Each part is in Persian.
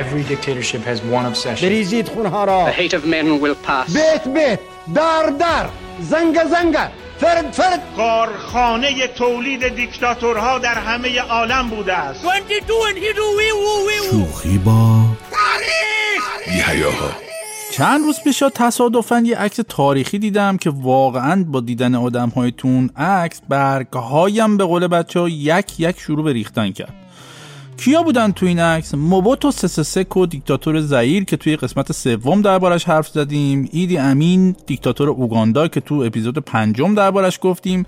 Every dictatorship has one obsession. بریزید خونها را. The hate of men will pass. بیت بیت. در در زنگ زنگ. فرد فرد. کارخانه تولید دیکتاتورها در همه عالم بوده است. شوخی با بیهیاها چند روز پیش تصادفا یه عکس تاریخی دیدم که واقعا با دیدن آدم هایتون عکس برگهایم به قول بچه ها یک یک شروع به ریختن کرد. کیا بودن تو این عکس؟ موبوتو سسه سکو دیکتاتور زئیر که توی قسمت سوم دربارش حرف زدیم ایدی امین دیکتاتور اوگاندا که تو اپیزود پنجم دربارش گفتیم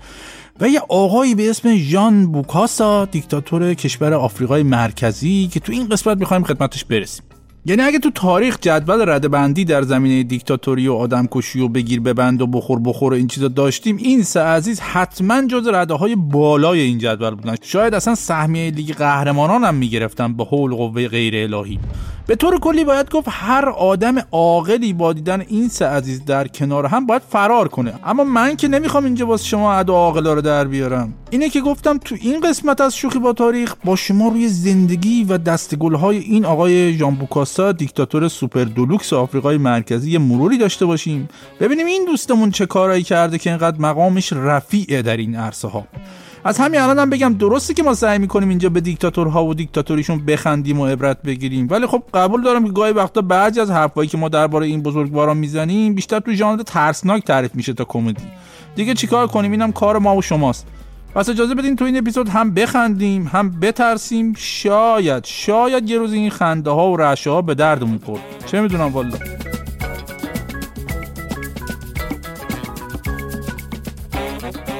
و یه آقایی به اسم ژان بوکاسا دیکتاتور کشور آفریقای مرکزی که تو این قسمت می‌خوایم خدمتش برسیم. یعنی اگه تو تاریخ جدول رده بندی در زمینه دیکتاتوری و آدمکشی و بگیر ببند و بخور بخور و این چیزا داشتیم این سه عزیز حتما جز رده های بالای این جدول بودن. شاید اصلا سهمیه لیگ قهرمانان هم می‌گرفتن به حول قوه غیر الهی. به طور کلی باید گفت هر آدم عاقلی با دیدن این سه عزیز در کنار هم باید فرار کنه. اما من که نمی‌خوام اینجا واسه شما ادا عاقلا رو در بیارم. اینه که گفتم تو این قسمت از شوخی با تاریخ با شما روی زندگی و دستگلهای این آقای ژان بوکاسا دیکتاتور سوپر دولوکس آفریقای مرکزی یه مروری داشته باشیم. ببینیم این دوستمون چه کارایی کرده که اینقدر مقامش رفیعه در این عرصه ها از همین الانم هم بگم درسته که ما سعی می‌کنیم اینجا به دیکتاتورها و دیکتاتوریشون بخندیم و عبرت بگیریم. ولی خب قبول دارم که گاهی وقتا بعضی از حرفایی که ما درباره این بزرگواران می‌زنیم بیشتر تو ژانر ترسناک تعریف میشه تا کمدی. دیگه چیکار کنیم؟ اینم کار ما و شماست. پس اجازه بدین تو این اپیزود هم بخندیم هم بترسیم. شاید شاید یه روز این خنده ها و رعشه ها به دردمون خورد. چه می‌دونم والا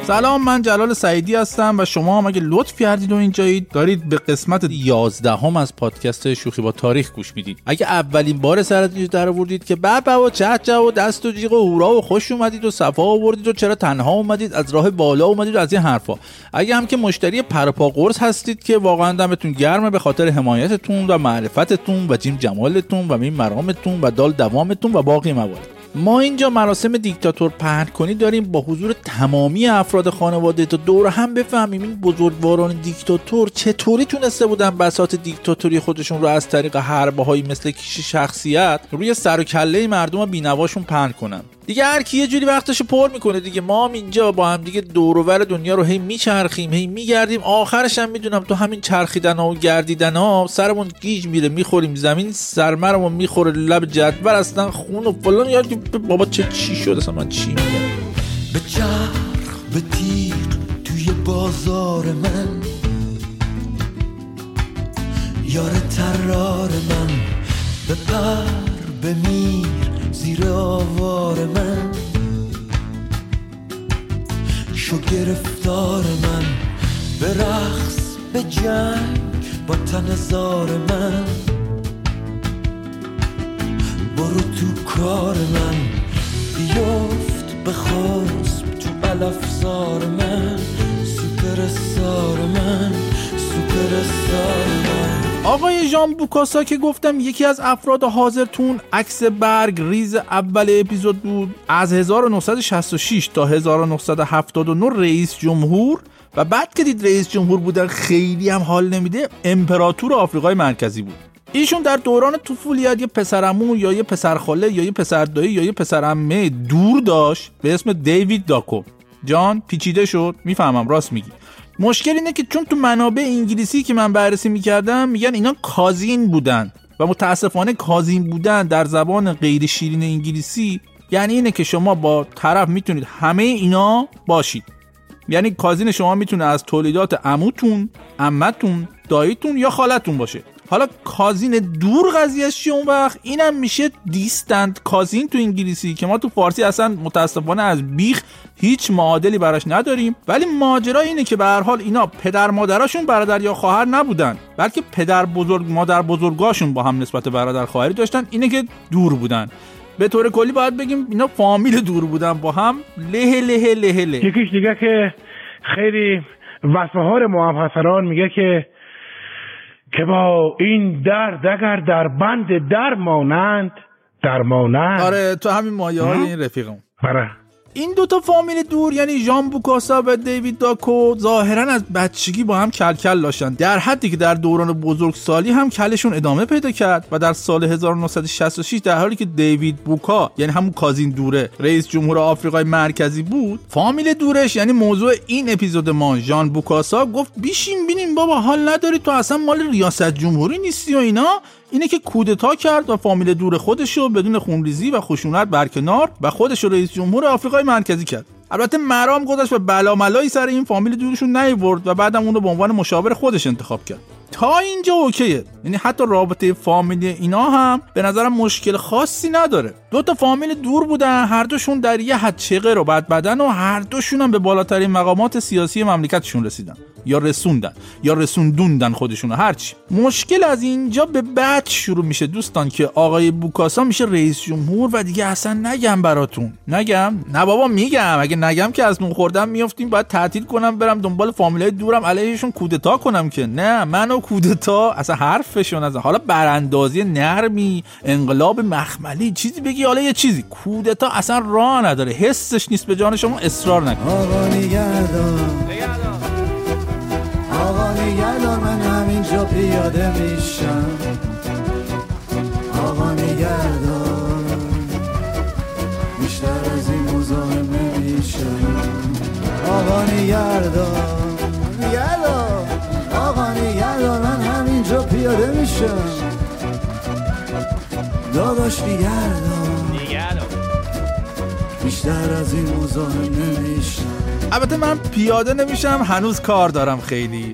سلام من جلال سعیدی هستم و شما هم اگه لطف کردید و اینجایید دارید به قسمت 11 هم از پادکست شوخی با تاریخ گوش می‌دید اگه اولین بار سرت اینجا در آوردید که بابا و چه و دست و جیغ و هورا و خوش اومدید و صفا آوردید و چرا تنها اومدید از راه بالا اومدید و از این حرفا. اگه هم که مشتری پرپا قرص هستید که واقعا دمتون گرمه به خاطر حمایتتون و معرفتتون و جیم جمالتون و مین مرامتون و دال دوامتون و باقی موارد. ما اینجا مراسم دیکتاتور پهن کنی داریم با حضور تمامی افراد خانواده. تا دور هم بفهمیم این بزرگواران دیکتاتور چطوری تونسته بودن بسات دیکتاتوری خودشون رو از طریق هایی مثل کشی شخصیت روی سر و کله مردم و بینواشون پهن کنن؟ دیگه هر کی یه جوری وقتشو پر می‌کنه دیگه. ما هم اینجا با هم دیگه دور دنیا رو هی میچرخیم هی میگردیم. آخرش هم می‌دونم تو همین چرخیدن ها و گردیدن ها سرمون گیج میره می‌خوریم زمین سرمرمون می‌خوره لب جدول اصلا خون و فلان. یاد بابا چه چی شد اصلا؟ من چی میگم؟ به چرخ به تیغ توی بازار من. یار ترار من. به پر به میر زیر آوار من. شو گرفتار من. به رقص به جنگ با تن زار من. برو تو کار من. بیفت به خسب تو الافزار من. سوپر من. سوپر من. آقای ژان بوکاسا که گفتم یکی از افراد حاضرتون عکس برگ ریز اول اپیزود بود. از 1966 تا 1979 رئیس جمهور و بعد که دید رئیس جمهور بودن خیلی هم حال نمیده امپراتور آفریقای مرکزی بود. ایشون در دوران طفولیت یه پسرمو یا یه پسرخاله یا یه پسردایی یا یه پسرمه دور داشت به اسم دیوید داکو. جان پیچیده شد. می‌فهمم راست میگی. مشکل اینه که چون تو منابع انگلیسی که من بررسی می‌کردم میگن اینا کازین بودن و متاسفانه کازین بودن در زبان غیر شیرین انگلیسی یعنی اینه که شما با طرف می‌تونید همه اینا باشید. یعنی کازین شما می‌تونه از تولیدات عموتون، عمتون، داییتون یا خالتون باشه. حالا کازین دور قضیهش چیه اون وقت؟ اینم میشه دیستند کازین تو انگلیسی که ما تو فارسی اصلا متاسفانه از بیخ هیچ معادلی براش نداریم. ولی ماجرا اینه که به هر حال اینا پدر مادراشون برادر یا خواهر نبودن بلکه پدر بزرگ مادر بزرگاشون با هم نسبت برادر خواهری داشتن اینه که دور بودن. به طور کلی باید بگیم اینا فامیل دور بودن با هم. له له له له یکیش دیگه که خیلی وصفهار محفظران میگه که که با این درد اگر در بند در مانند در مانند. آره تو همین مایه های این رفیقم. آره. این دوتا فامیل دور یعنی ژان بوکاسا و دیوید داکو ظاهرا از بچگی با هم کلکل داشتن. در حدی که در دوران بزرگسالی هم کلشون ادامه پیدا کرد و در سال 1966 در حالی که دیوید بوکا یعنی همون کازین دوره رئیس جمهور آفریقای مرکزی بود فامیل دورش یعنی موضوع این اپیزود ما ژان بوکاسا گفت بیشین بینیم بابا حال نداری تو اصلا مال ریاست جمهوری نیستی و اینا؟ اینه که کودتا کرد و فامیل دور خودش رو بدون خونریزی و خشونت برکنار و خودش رو رئیس جمهور آفریقای مرکزی کرد. البته مرام گذاشت و بلا سر این فامیل دورشون نیورد و بعدم اون رو به عنوان مشاور خودش انتخاب کرد. تا اینجا اوکیه. یعنی حتی رابطه فامیلی اینا هم به نظرم مشکل خاصی نداره. دو تا فامیل دور بودن هر دوشون در یه حد چقه رو بد بدن و هر دوشون هم به بالاترین مقامات سیاسی مملکتشون رسیدن. یا رسوندن یا رسوندوندن خودشون هرچی. مشکل از اینجا به بعد شروع میشه دوستان که آقای بوکاسا میشه رئیس جمهور و دیگه اصلا نگم براتون. نگم؟ نه بابا میگم. اگه نگم که از نون خوردم میافتیم باید تعطیل کنم برم دنبال فامیلای دورم علیهشون کودتا کنم که. نه منو کودتا اصلا حرفشون از حالا براندازی نرمی انقلاب مخملی چیزی بگی حالا یه چیزی. کودتا اصلا راه نداره. حسش نیست به جان شما اصرار نکن. آقا نگردان من همینجا پیاده میشم. آقا نگردان بیشتر از این مزاحم نمیشم. آقا نگردان نگردان آقا نگردان من همینجا پیاده میشم. داداش نگردان بیشتر از این مزاحم نمیشم. البته من پیاده نمیشم هنوز کار دارم خیلی.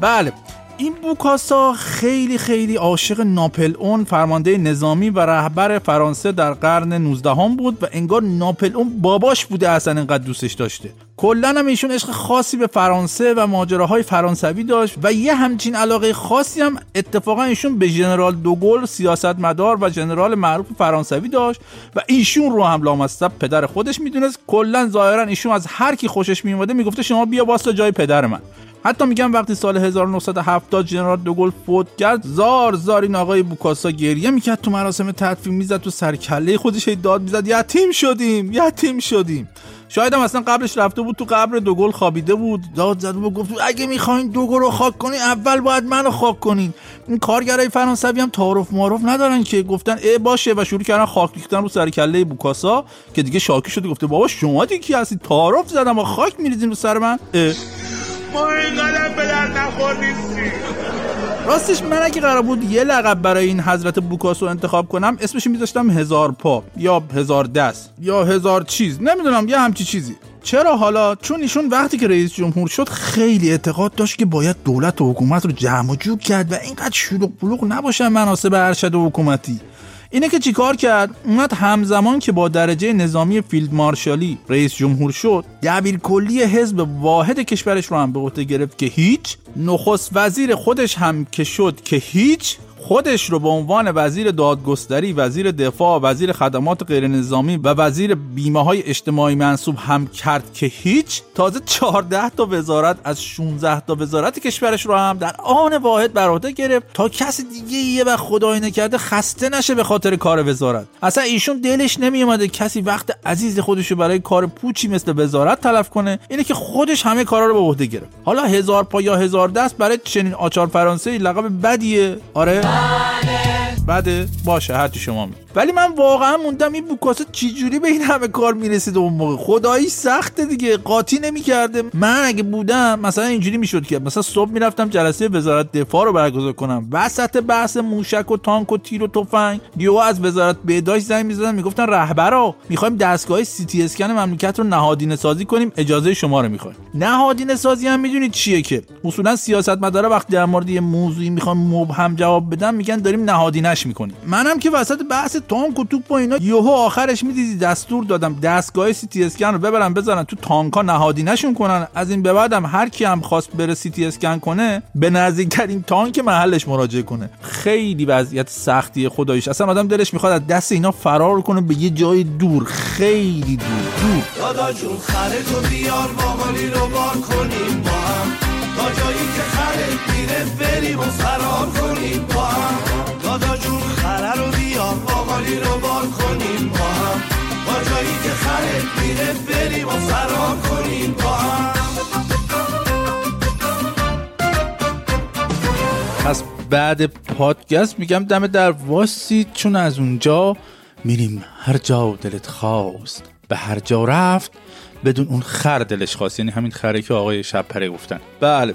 بله. این بوکاسا خیلی خیلی عاشق ناپل اون فرمانده نظامی و رهبر فرانسه در قرن 19 هم بود و انگار ناپل اون باباش بوده اصلا انقدر دوستش داشته. کلا هم ایشون عشق خاصی به فرانسه و ماجراهای فرانسوی داشت و یه همچین علاقه خاصی هم اتفاقا ایشون به ژنرال دوگل سیاستمدار و ژنرال معروف فرانسوی داشت و ایشون رو هم لامصب پدر خودش می‌دونست. کلا ظاهرا ایشون از هر کی خوشش میومده می‌گفته شما بیا واسه جای پدر من. حتی میگم وقتی سال 1970 جنرال دوگل فوت کرد زار زار این آقای بوکاسا گریه می‌کرد تو مراسم تدفین می‌زد تو سرکله خودش داد می‌زد یتیم شدیم یتیم شدیم. شاید هم اصلا قبلش رفته بود تو قبر دوگل خوابیده بود داد زد و گفت اگه می‌خواین دوگل رو خاک کنین اول باید منو خاک کنین. این کارگرای فرانسوی هم تعارف معارف ندارن که گفتن ای باشه. و شروع کردن خاک ریختن رو سر کله بوکاسا که دیگه شاکی شده گفته بابا شما دیگه کی هستی؟ تعارف زدم و خاک میریزین رو سر من. ما اینقدر به در نخور نیستیم راستش من اگه قرار بود یه لقب برای این حضرت بوکاسو انتخاب کنم اسمش میذاشتم هزار پا یا هزار دست یا هزار چیز. نمی‌دونم یه همچی چیزی. چرا حالا؟ چون ایشون وقتی که رئیس جمهور شد خیلی اعتقاد داشت که باید دولت و حکومت رو جمع و جور کرد و اینقدر شلوغ بلوغ نباشه مناسب ارشد و حکومتی. اینه که چیکار کرد؟ اومد همزمان که با درجه نظامی فیلد مارشالی رئیس جمهور شد دبیر کلی حزب واحد کشورش رو هم به عهده گرفت که هیچ نخست وزیر خودش هم که شد که هیچ خودش رو به عنوان وزیر دادگستری، وزیر دفاع، وزیر خدمات غیر نظامی و وزیر بیمه های اجتماعی منصوب هم کرد که هیچ. تازه 14 تا وزارت از 16 تا وزارت کشورش رو هم در آن واحد بر عهده گرفت تا کسی دیگه یهو خدای نکرده خسته نشه به خاطر کار وزارت. اصلا ایشون دلش نمیومده کسی وقت عزیز خودش رو برای کار پوچی مثل وزارت تلف کنه. اینه که خودش همه کارا رو به عهده گرفت. حالا هزار پا یا هزار دست برای چنین آچار فرانسه لقب بدیه؟ آره. Money. بده باشه هرچی شما می ولی من واقعا موندم این بوکاسه چجوری به این همه کار می‌رسید اون موقع؟ خدایی سخته دیگه قاطی نمی‌کرده. من اگه بودم مثلا اینجوری می‌شد که مثلا صبح می‌رفتم جلسه وزارت دفاع رو برگزار کنم. وسط بحث موشک و تانک و تیر و تفنگ یهو از وزارت بهداشت زنگ می‌زدن می‌گفتن رهبرا می‌خوایم دستگاه سی تی اسکن مملکت رو نهادینه سازی کنیم اجازه شما رو می‌خوایم. نهادینه سازی هم می‌دونید چیه که؟ اصولا سیاستمدارا وقتی در مورد یه موضوعی می‌خوان مبهم جواب بدن میگن داریم نهادینش می‌کنیم منم که وسط بحث تانک و توپ و اینا یهو آخرش می‌دیدی دستور دادم دستگاه سی تی اسکن رو ببرن بزنن تو تانکا نهادی نشون کنن. از این به بعدم هر کی هم خواست بره سی تی اسکن کنه به نزدیکترین تانک محلش مراجعه کنه. خیلی وضعیت سختی خداییش. اصلا آدم دلش می‌خواد از دست اینا فرار کنه به یه جای دور. خیلی دور. دور. دادا جون بیار مامالی رو بار با هم. تا جایی که خره میره بریم و فرار کنیم با هم. دوری رو بار کنیم با هم. با جایی که خرد میره بریم و فرار کنیم با هم. پس بعد پادکست میگم دم در واسید چون از اونجا میریم هر جا دلت خواست. به هر جا رفت بدون اون خر دلش خواست. یعنی همین خره که آقای شب پره گفتن. بله.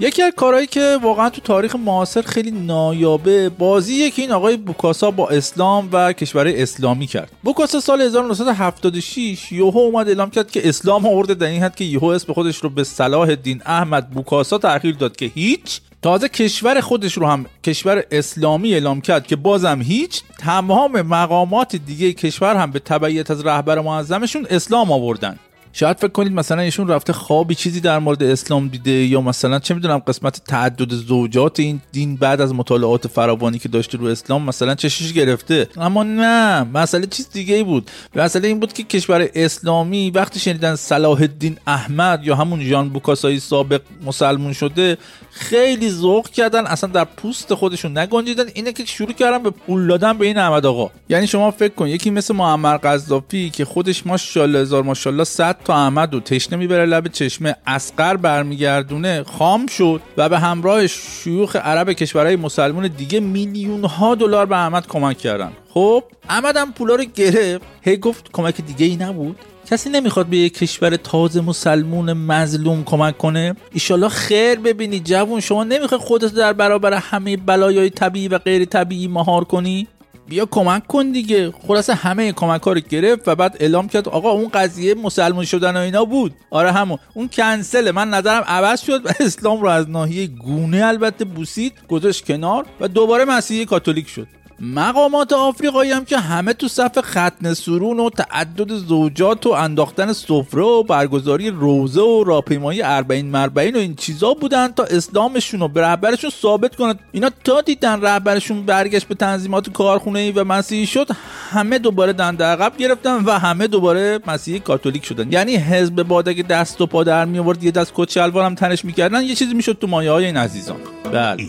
یکی از کارهایی که واقعا تو تاریخ معاصر خیلی نایابه بازیه که این آقای بوکاسا با اسلام و کشور اسلامی کرد. بوکاسا سال 1976 یوهو اومد اعلام کرد که اسلام آورده در این حد که یوهو اسم خودش رو به صلاح الدین احمد بوکاسا تغییر داد که هیچ. تازه کشور خودش رو هم کشور اسلامی اعلام کرد که بازم هیچ. تمام مقامات دیگه کشور هم به تبعیت از رهبر معظمشون اسلام آوردن. شاید فکر کنید مثلا ایشون رفته خوابی چیزی در مورد اسلام دیده یا مثلا چه می‌دونم قسمت تعدد زوجات این دین بعد از مطالعات فراوانی که داشته رو اسلام مثلا چشش گرفته. اما نه مسئله چیز دیگه ای بود. مسئله این بود که کشور اسلامی وقتی شنیدن صلاح الدین احمد یا همون جان بوکاسایی سابق مسلمون شده خیلی ذوق کردن اصلا در پوست خودشون نگنجیدن. اینه که شروع کردن به پول دادن به این احمد آقا. یعنی شما فکر کن یکی مثل معمر قذافی که خودش ماشاءالله هزار ماشاءالله 100 تا احمد و تشنه می‌بره لب چشمه اسقر برمیگردونه خام شد و به همراه شیوخ عرب کشورهای مسلمان دیگه میلیون ها دلار به احمد کمک کردن. خب احمد هم پولا رو گرفت. هی گفت کمک دیگه ای نبود. کسی نمی‌خواد به یک کشور تازه مسلمون مظلوم کمک کنه؟ ایشالله خیر ببینی جوون شما نمی‌خواد خودت در برابر همه بلایای طبیعی و غیر طبیعی مهار کنی؟ بیا کمک کن دیگه. خلاصه همه کمک ها رو گرفت و بعد اعلام کرد آقا اون قضیه مسلمان شدن و اینا بود. آره همون. اون کنسله. من نظرم عوض شد و اسلام رو از ناحیه گونه البته بوسید گذاشت کنار و دوباره مسیحی کاتولیک شد. مقامات آفریقایی هم که همه تو صف ختن سرون و تعدد زوجات و انداختن سفره و برگزاری روزه و راهپیمایی اربعین مربعین و این چیزا بودن تا اسلامشون رو به رهبرشون ثابت کنند اینا تا دیدن رهبرشون برگشت به تنظیمات کارخونه ای و مسیحی شد همه دوباره دنده عقب گرفتن و همه دوباره مسیحی کاتولیک شدن. یعنی حزب باد اگه دست و پا در می آورد یه دست کت هم تنش می‌کردن یه چیزی می‌شد تو مایه های این عزیزان. بله.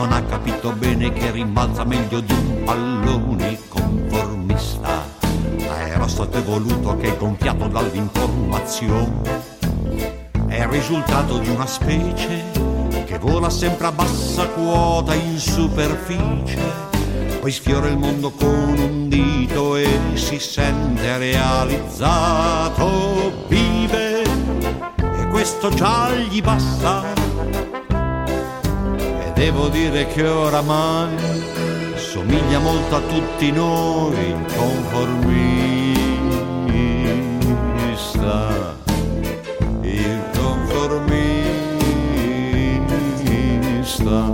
Non ha capito bene che rimbalza meglio di un pallone conformista. Era stato evoluto che è gonfiato dall'informazione. È il risultato di una specie che vola sempre a bassa quota in superficie. Poi sfiora il mondo con un dito e si sente realizzato. Vive e questo già gli basta Devo dire che oramai somiglia molto a tutti noi inconformista. Inconformista.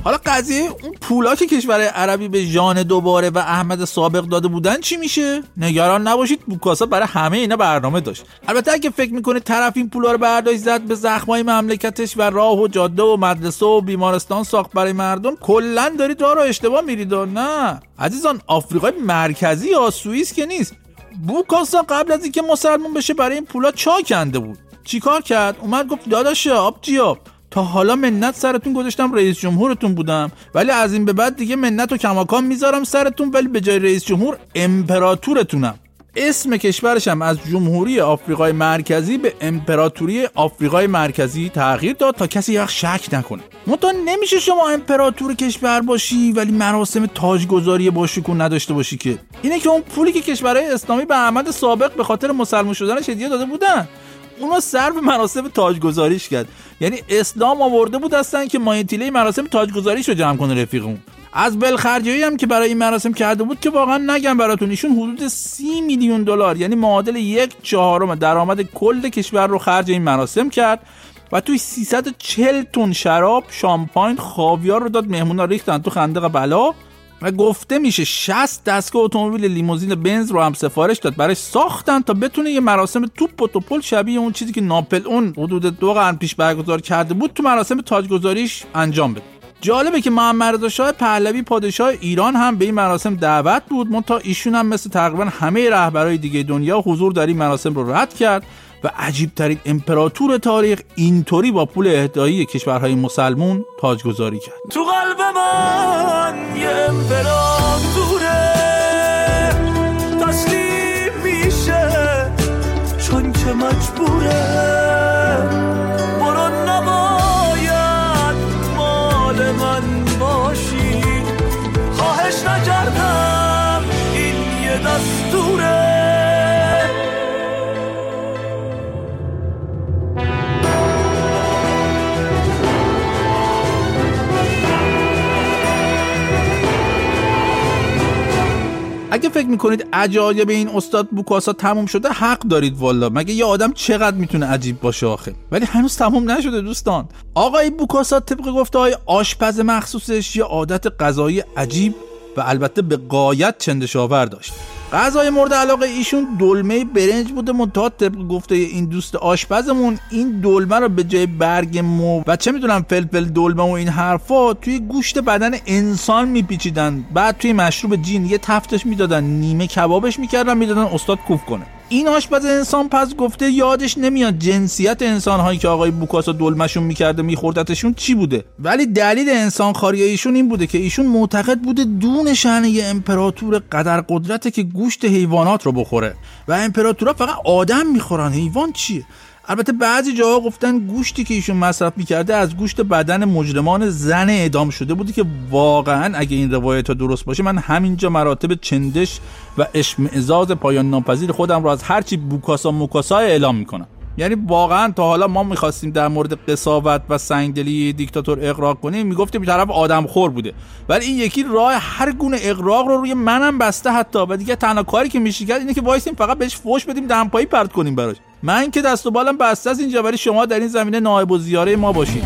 Allora casi, un پولا که کشور عربی به جان دوباره و احمد سابق داده بودن چی میشه؟ نگران نباشید بوکاسا برای همه اینا برنامه داشت. البته اگه فکر می‌کنه طرف این پولا رو برداشت زد به زخمای مملکتش و راه و جاده و مدرسه و بیمارستان ساخت برای مردم کلا دارید راه رو اشتباه میرید نه. عزیزان آفریقای مرکزی یا سوئیس که نیست. بوکاسا قبل از اینکه مسلمون بشه برای این پولا چا کنده بود. چیکار کرد؟ اومد گفت داداش آب جیاب تا حالا منت سرتون گذاشتم رئیس جمهورتون بودم. ولی از این به بعد دیگه منت و کماکان می‌ذارم سرتون ولی به جای رئیس جمهور امپراتورتونم. اسم کشورشم از جمهوری آفریقای مرکزی به امپراتوری آفریقای مرکزی تغییر داد تا کسی یک شک نکنه. منتها نمیشه شما امپراتور کشور باشی ولی مراسم تاجگذاری باشکون نداشته باشی که. اینه که اون پولی که کشورهای اسلامی به احمد سابق به خاطر مسلمان شدنش هدیه داده بودن. اونو به مراسم تاجگذاریش کرد. یعنی اسلام آورده بود هستن که مایتیله مراسم تاجگذاریش رو جمع کنه رفیقمون از بلخرجی هم که برای این مراسم کرده بود که واقعا نگم براتون ایشون حدود سی میلیون دلار یعنی معادل یک چهارم درآمد کل کشور رو خرج این مراسم کرد و توی 340 تن شراب شامپاین خاویار رو داد مهمونا ریختن تو خندق بلا. و گفته میشه 60 دستگاه اتومبیل لیموزین بنز رو هم سفارش داد. برای ساختن تا بتونه یه مراسم توپ و توپل شبیه اون چیزی که ناپل اون حدود دو قرن پیش برگزار کرده بود تو مراسم تاجگذاریش انجام بده. جالبه که محمد شاه پهلوی پادشاه ایران هم به این مراسم دعوت بود. منتها ایشون هم مثل تقریبا همه رهبرای دیگه دنیا حضور در این مراسم رو رد کرد. و عجیب ترین امپراتور تاریخ اینطوری با پول اهدایی کشورهای مسلمون تاجگذاری کرد. تو قلب من یه امپراتوره. تسلیم میشه چون که مجبوره. اگه فکر می‌کنید عجایب این استاد بوکاسا تموم شده حق دارید والا؟ مگه یه آدم چقدر می‌تونه عجیب باشه آخه؟ ولی هنوز تموم نشده دوستان. آقای بوکاسا طبق گفته های آشپز مخصوصش یه عادت غذایی عجیب و البته به قایت چندشاور داشت. غذای مورد علاقه ایشون دلمه برنج بوده. منتها طبق گفته این دوست آشپزمون این دلمه رو به جای برگ مو و چه می‌دونم فلفل دلمه و این حرفا توی گوشت بدن انسان میپیچیدن. بعد توی مشروب جین یه تفتش می‌دادن نیمه کبابش می‌کردن می‌دادن استاد کوف کنه. این آشپز انسان پس گفته یادش نمیاد جنسیت انسان هایی که آقای بوکاسا دلمشون می‌کرده میخوردتشون چی بوده. ولی دلیل انسان خاری ایشون این بوده که ایشون معتقد بوده دون شأن یه امپراتور قدر قدرته که گوشت حیوانات رو بخوره. و امپراتورها فقط آدم می‌خورن. حیوان چیه؟ البته بعضی جاها گفتن گوشتی که ایشون مصرف می‌کرده از گوشت بدن مجرمان زن اعدام شده بودی که واقعا اگه این روایت ها درست باشه من همینجا مراتب چندش و اشمعزاز پایان ناپذیر خودم رو از هرچی بوکاسا موکاسا اعلام می‌کنم. یعنی واقعا تا حالا ما می‌خواستیم در مورد قصاوت و سنگدلی دیکتاتور اقراق کنیم می‌گفتیم طرف آدم خور بوده. ولی این یکی راه هر گونه اقراق رو روی منم بسته حتی. و دیگه تنها کاری که میشه کرد اینه که وایسیم فقط بهش فوش بدیم دمپایی پرت کنیم براش. من که دست و بالم بسته از اینجا ولی شما در این زمینه نایب و زیاره ما باشین.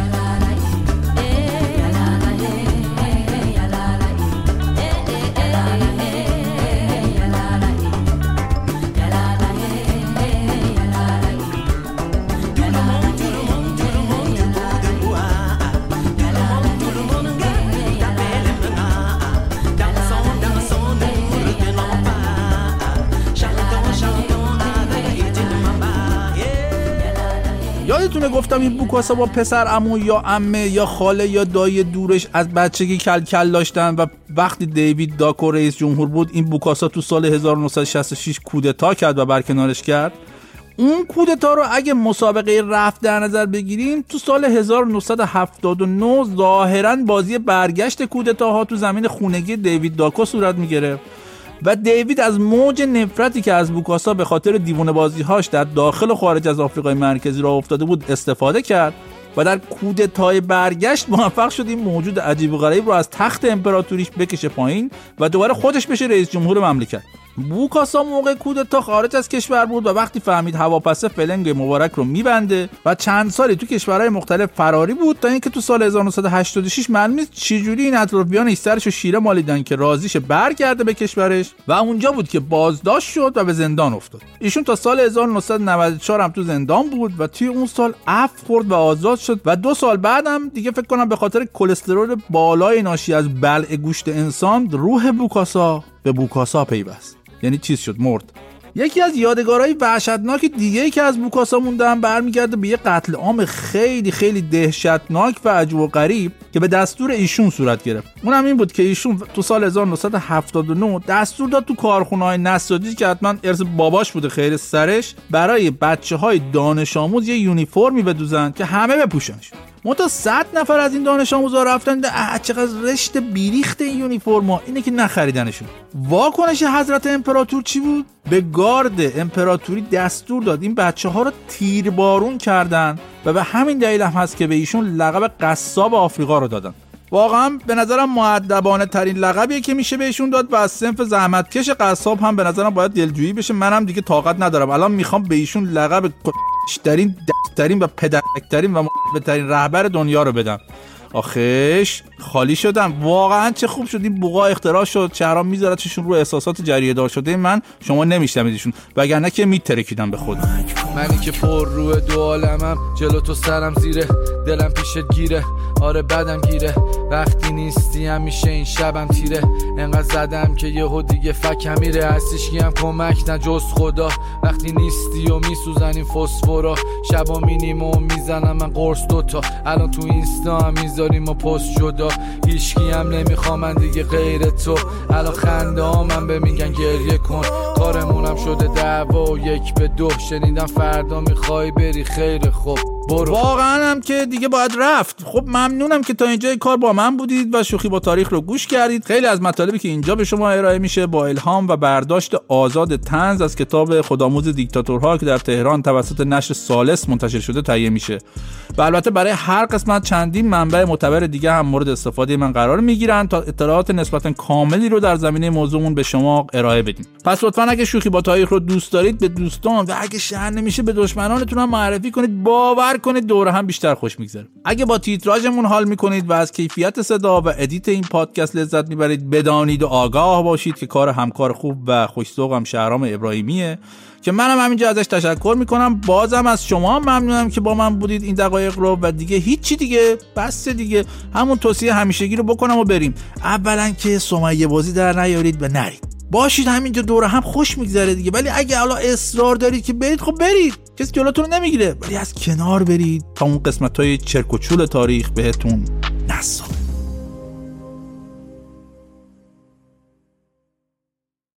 یادتونه گفتم این بوکاسا با پسر امو یا امه یا خاله یا دایی دورش از بچگی کل کل داشتن و وقتی دیوید داکو رئیس جمهور بود این بوکاسا تو سال 1966 کودتا کرد و برکنارش کرد. اون کودتا رو اگه مسابقه رفت در نظر بگیریم تو سال 1979 ظاهرا بازی برگشت کودتاها تو زمین خونگی دیوید داکو صورت می‌گرفت. و دیوید از موج نفرتی که از بوکاسا به خاطر دیوونه بازی هاش در داخل و خارج از آفریقای مرکزی را افتاده بود استفاده کرد و در کودتای برگشت موفق شد این موجود عجیب و غریب رو از تخت امپراتوریش بکشه پایین و دوباره خودش بشه رئیس جمهور مملکت. بوکاسا موقع کودتا خارج از کشور بود و وقتی فهمید هواپسه فلنگ مبارک رو میبنده و چند سالی تو کشورهای مختلف فراری بود تا اینکه تو سال 1986 معلوم نیست چجوری این اطرافیان سرش و شیره مالیدن که راضیش برگرده به کشورش و اونجا بود که بازداشت شد و به زندان افتاد. ایشون تا سال 1994 هم تو زندان بود و توی اون سال عفو خورد و آزاد شد و دو سال بعدم دیگه فکر کنم به خاطر کلسترول بالای ناشی از بلع گوشت انسان روح بوکاسا به بوکاسا پیوست. یعنی چیز شد مرد. یکی از یادگارهای وحشتناک دیگه ای که از بوکاسا موندم برمیگرده به یه قتل عام خیلی خیلی دهشتناک و عجب و غریب که به دستور ایشون صورت گرفت. اونم این بود که ایشون تو سال 1979 دستور داد تو کارخونه های نساجی که حتما ارث باباش بوده خیر سرش برای بچه های دانش آموز یه یونیفرمی بدوزن که همه بپوشنش. منتها صد نفر از این دانش آموزا رفتن اه چقدر رشت بیریخت این یونیفرما اینه که نخریدنشون. واکنش حضرت امپراتور چی بود؟ به گارد امپراتوری دستور داد. این بچه ها رو تیربارون کردن و به همین دلیل هم هست که به ایشون لقب قصاب آفریقا رو دادن. واقعا به نظرم معدبانه ترین لقبیه که میشه بهشون داد و از صنف زحمتکش قصاب هم به نظرم باید دلجویی بشه. منم دیگه طاقت ندارم. الان می‌خوام به ایشون لقب ترین دسترین و پدرکترین و بهترین رهبر دنیا رو بدم. آخش خالی شدم. واقعا چه خوب شد. این بوقا اختراع شد. چهران می‌ذارد چشون رو احساسات جریه دار شده. من شما نمیشنمیدشون وگرنه که میترکیدم به خودم منی که پر روی دو عالمم. جلو تو سرم زیره. دلم پیشت گیره. آره بدم گیره. وقتی نیستی هم میشه این شبم تیره. انقدر زدم که یهو دیگه فکم میره هستیش هم کمک نه خدا. وقتی نیستی و میسوزن فسفورا. شبا مینیم و می‌زنم من قرص دوتا. الان تو اینستا هم می‌ذاریم و پست جدا. هیچکی هم نمی‌خوام من دیگه غیر تو. الان خنده ها من به میگن گریه کن. کارمونم شده دعوا و یک به دو. شنیدم فردا می‌خوای بری خیر خوب برو. واقعا هم که دیگه باید رفت. خب ممنونم که تا اینجا کار با من بودید و شوخی با تاریخ رو گوش کردید. خیلی از مطالبی که اینجا به شما ارائه میشه با الهام و برداشت آزاد تنز از کتاب خودآموز دیکتاتورها که در تهران توسط نشر سالس منتشر شده تهیه میشه. و البته برای هر قسمت چندین منبع معتبر دیگه هم مورد استفاده من قرار می‌گیرن تا اطلاعات نسبتا کاملی رو در زمینه موضوعمون به شما ارائه بدیم. پس لطفا اگه شوخی با تاریخ رو دوست دارید به دوستان و اگه شر نمیشه به دشمنانتون هم معرفی کنید. باور کنید دور هم بیشتر خوش میگذره. اگه با تیتراژمون حال می‌کنید و از کیفیت صدا و ادیت این پادکست لذت می‌برید بدانید و آگاه باشید که کار همکار خوب و خوش‌ذوقم شهرام ابراهیمیه. که منم همینجا ازش تشکر می‌کنم. بازم از شما ممنونم که با من بودید این دقایق رو و دیگه هیچی دیگه بس دیگه. همون توصیه همیشگی رو بکنم و بریم. اولا که سمیه بازی در نیارید و نرید. باشید همینجا دور هم خوش میگذره دیگه. ولی اگه حالا اصرار دارید که برید خب برید. کسی جلوتون نمی‌گیره. ولی از کنار برید. تا اون قسمت های چرک و چول تاریخ بهتون نصاب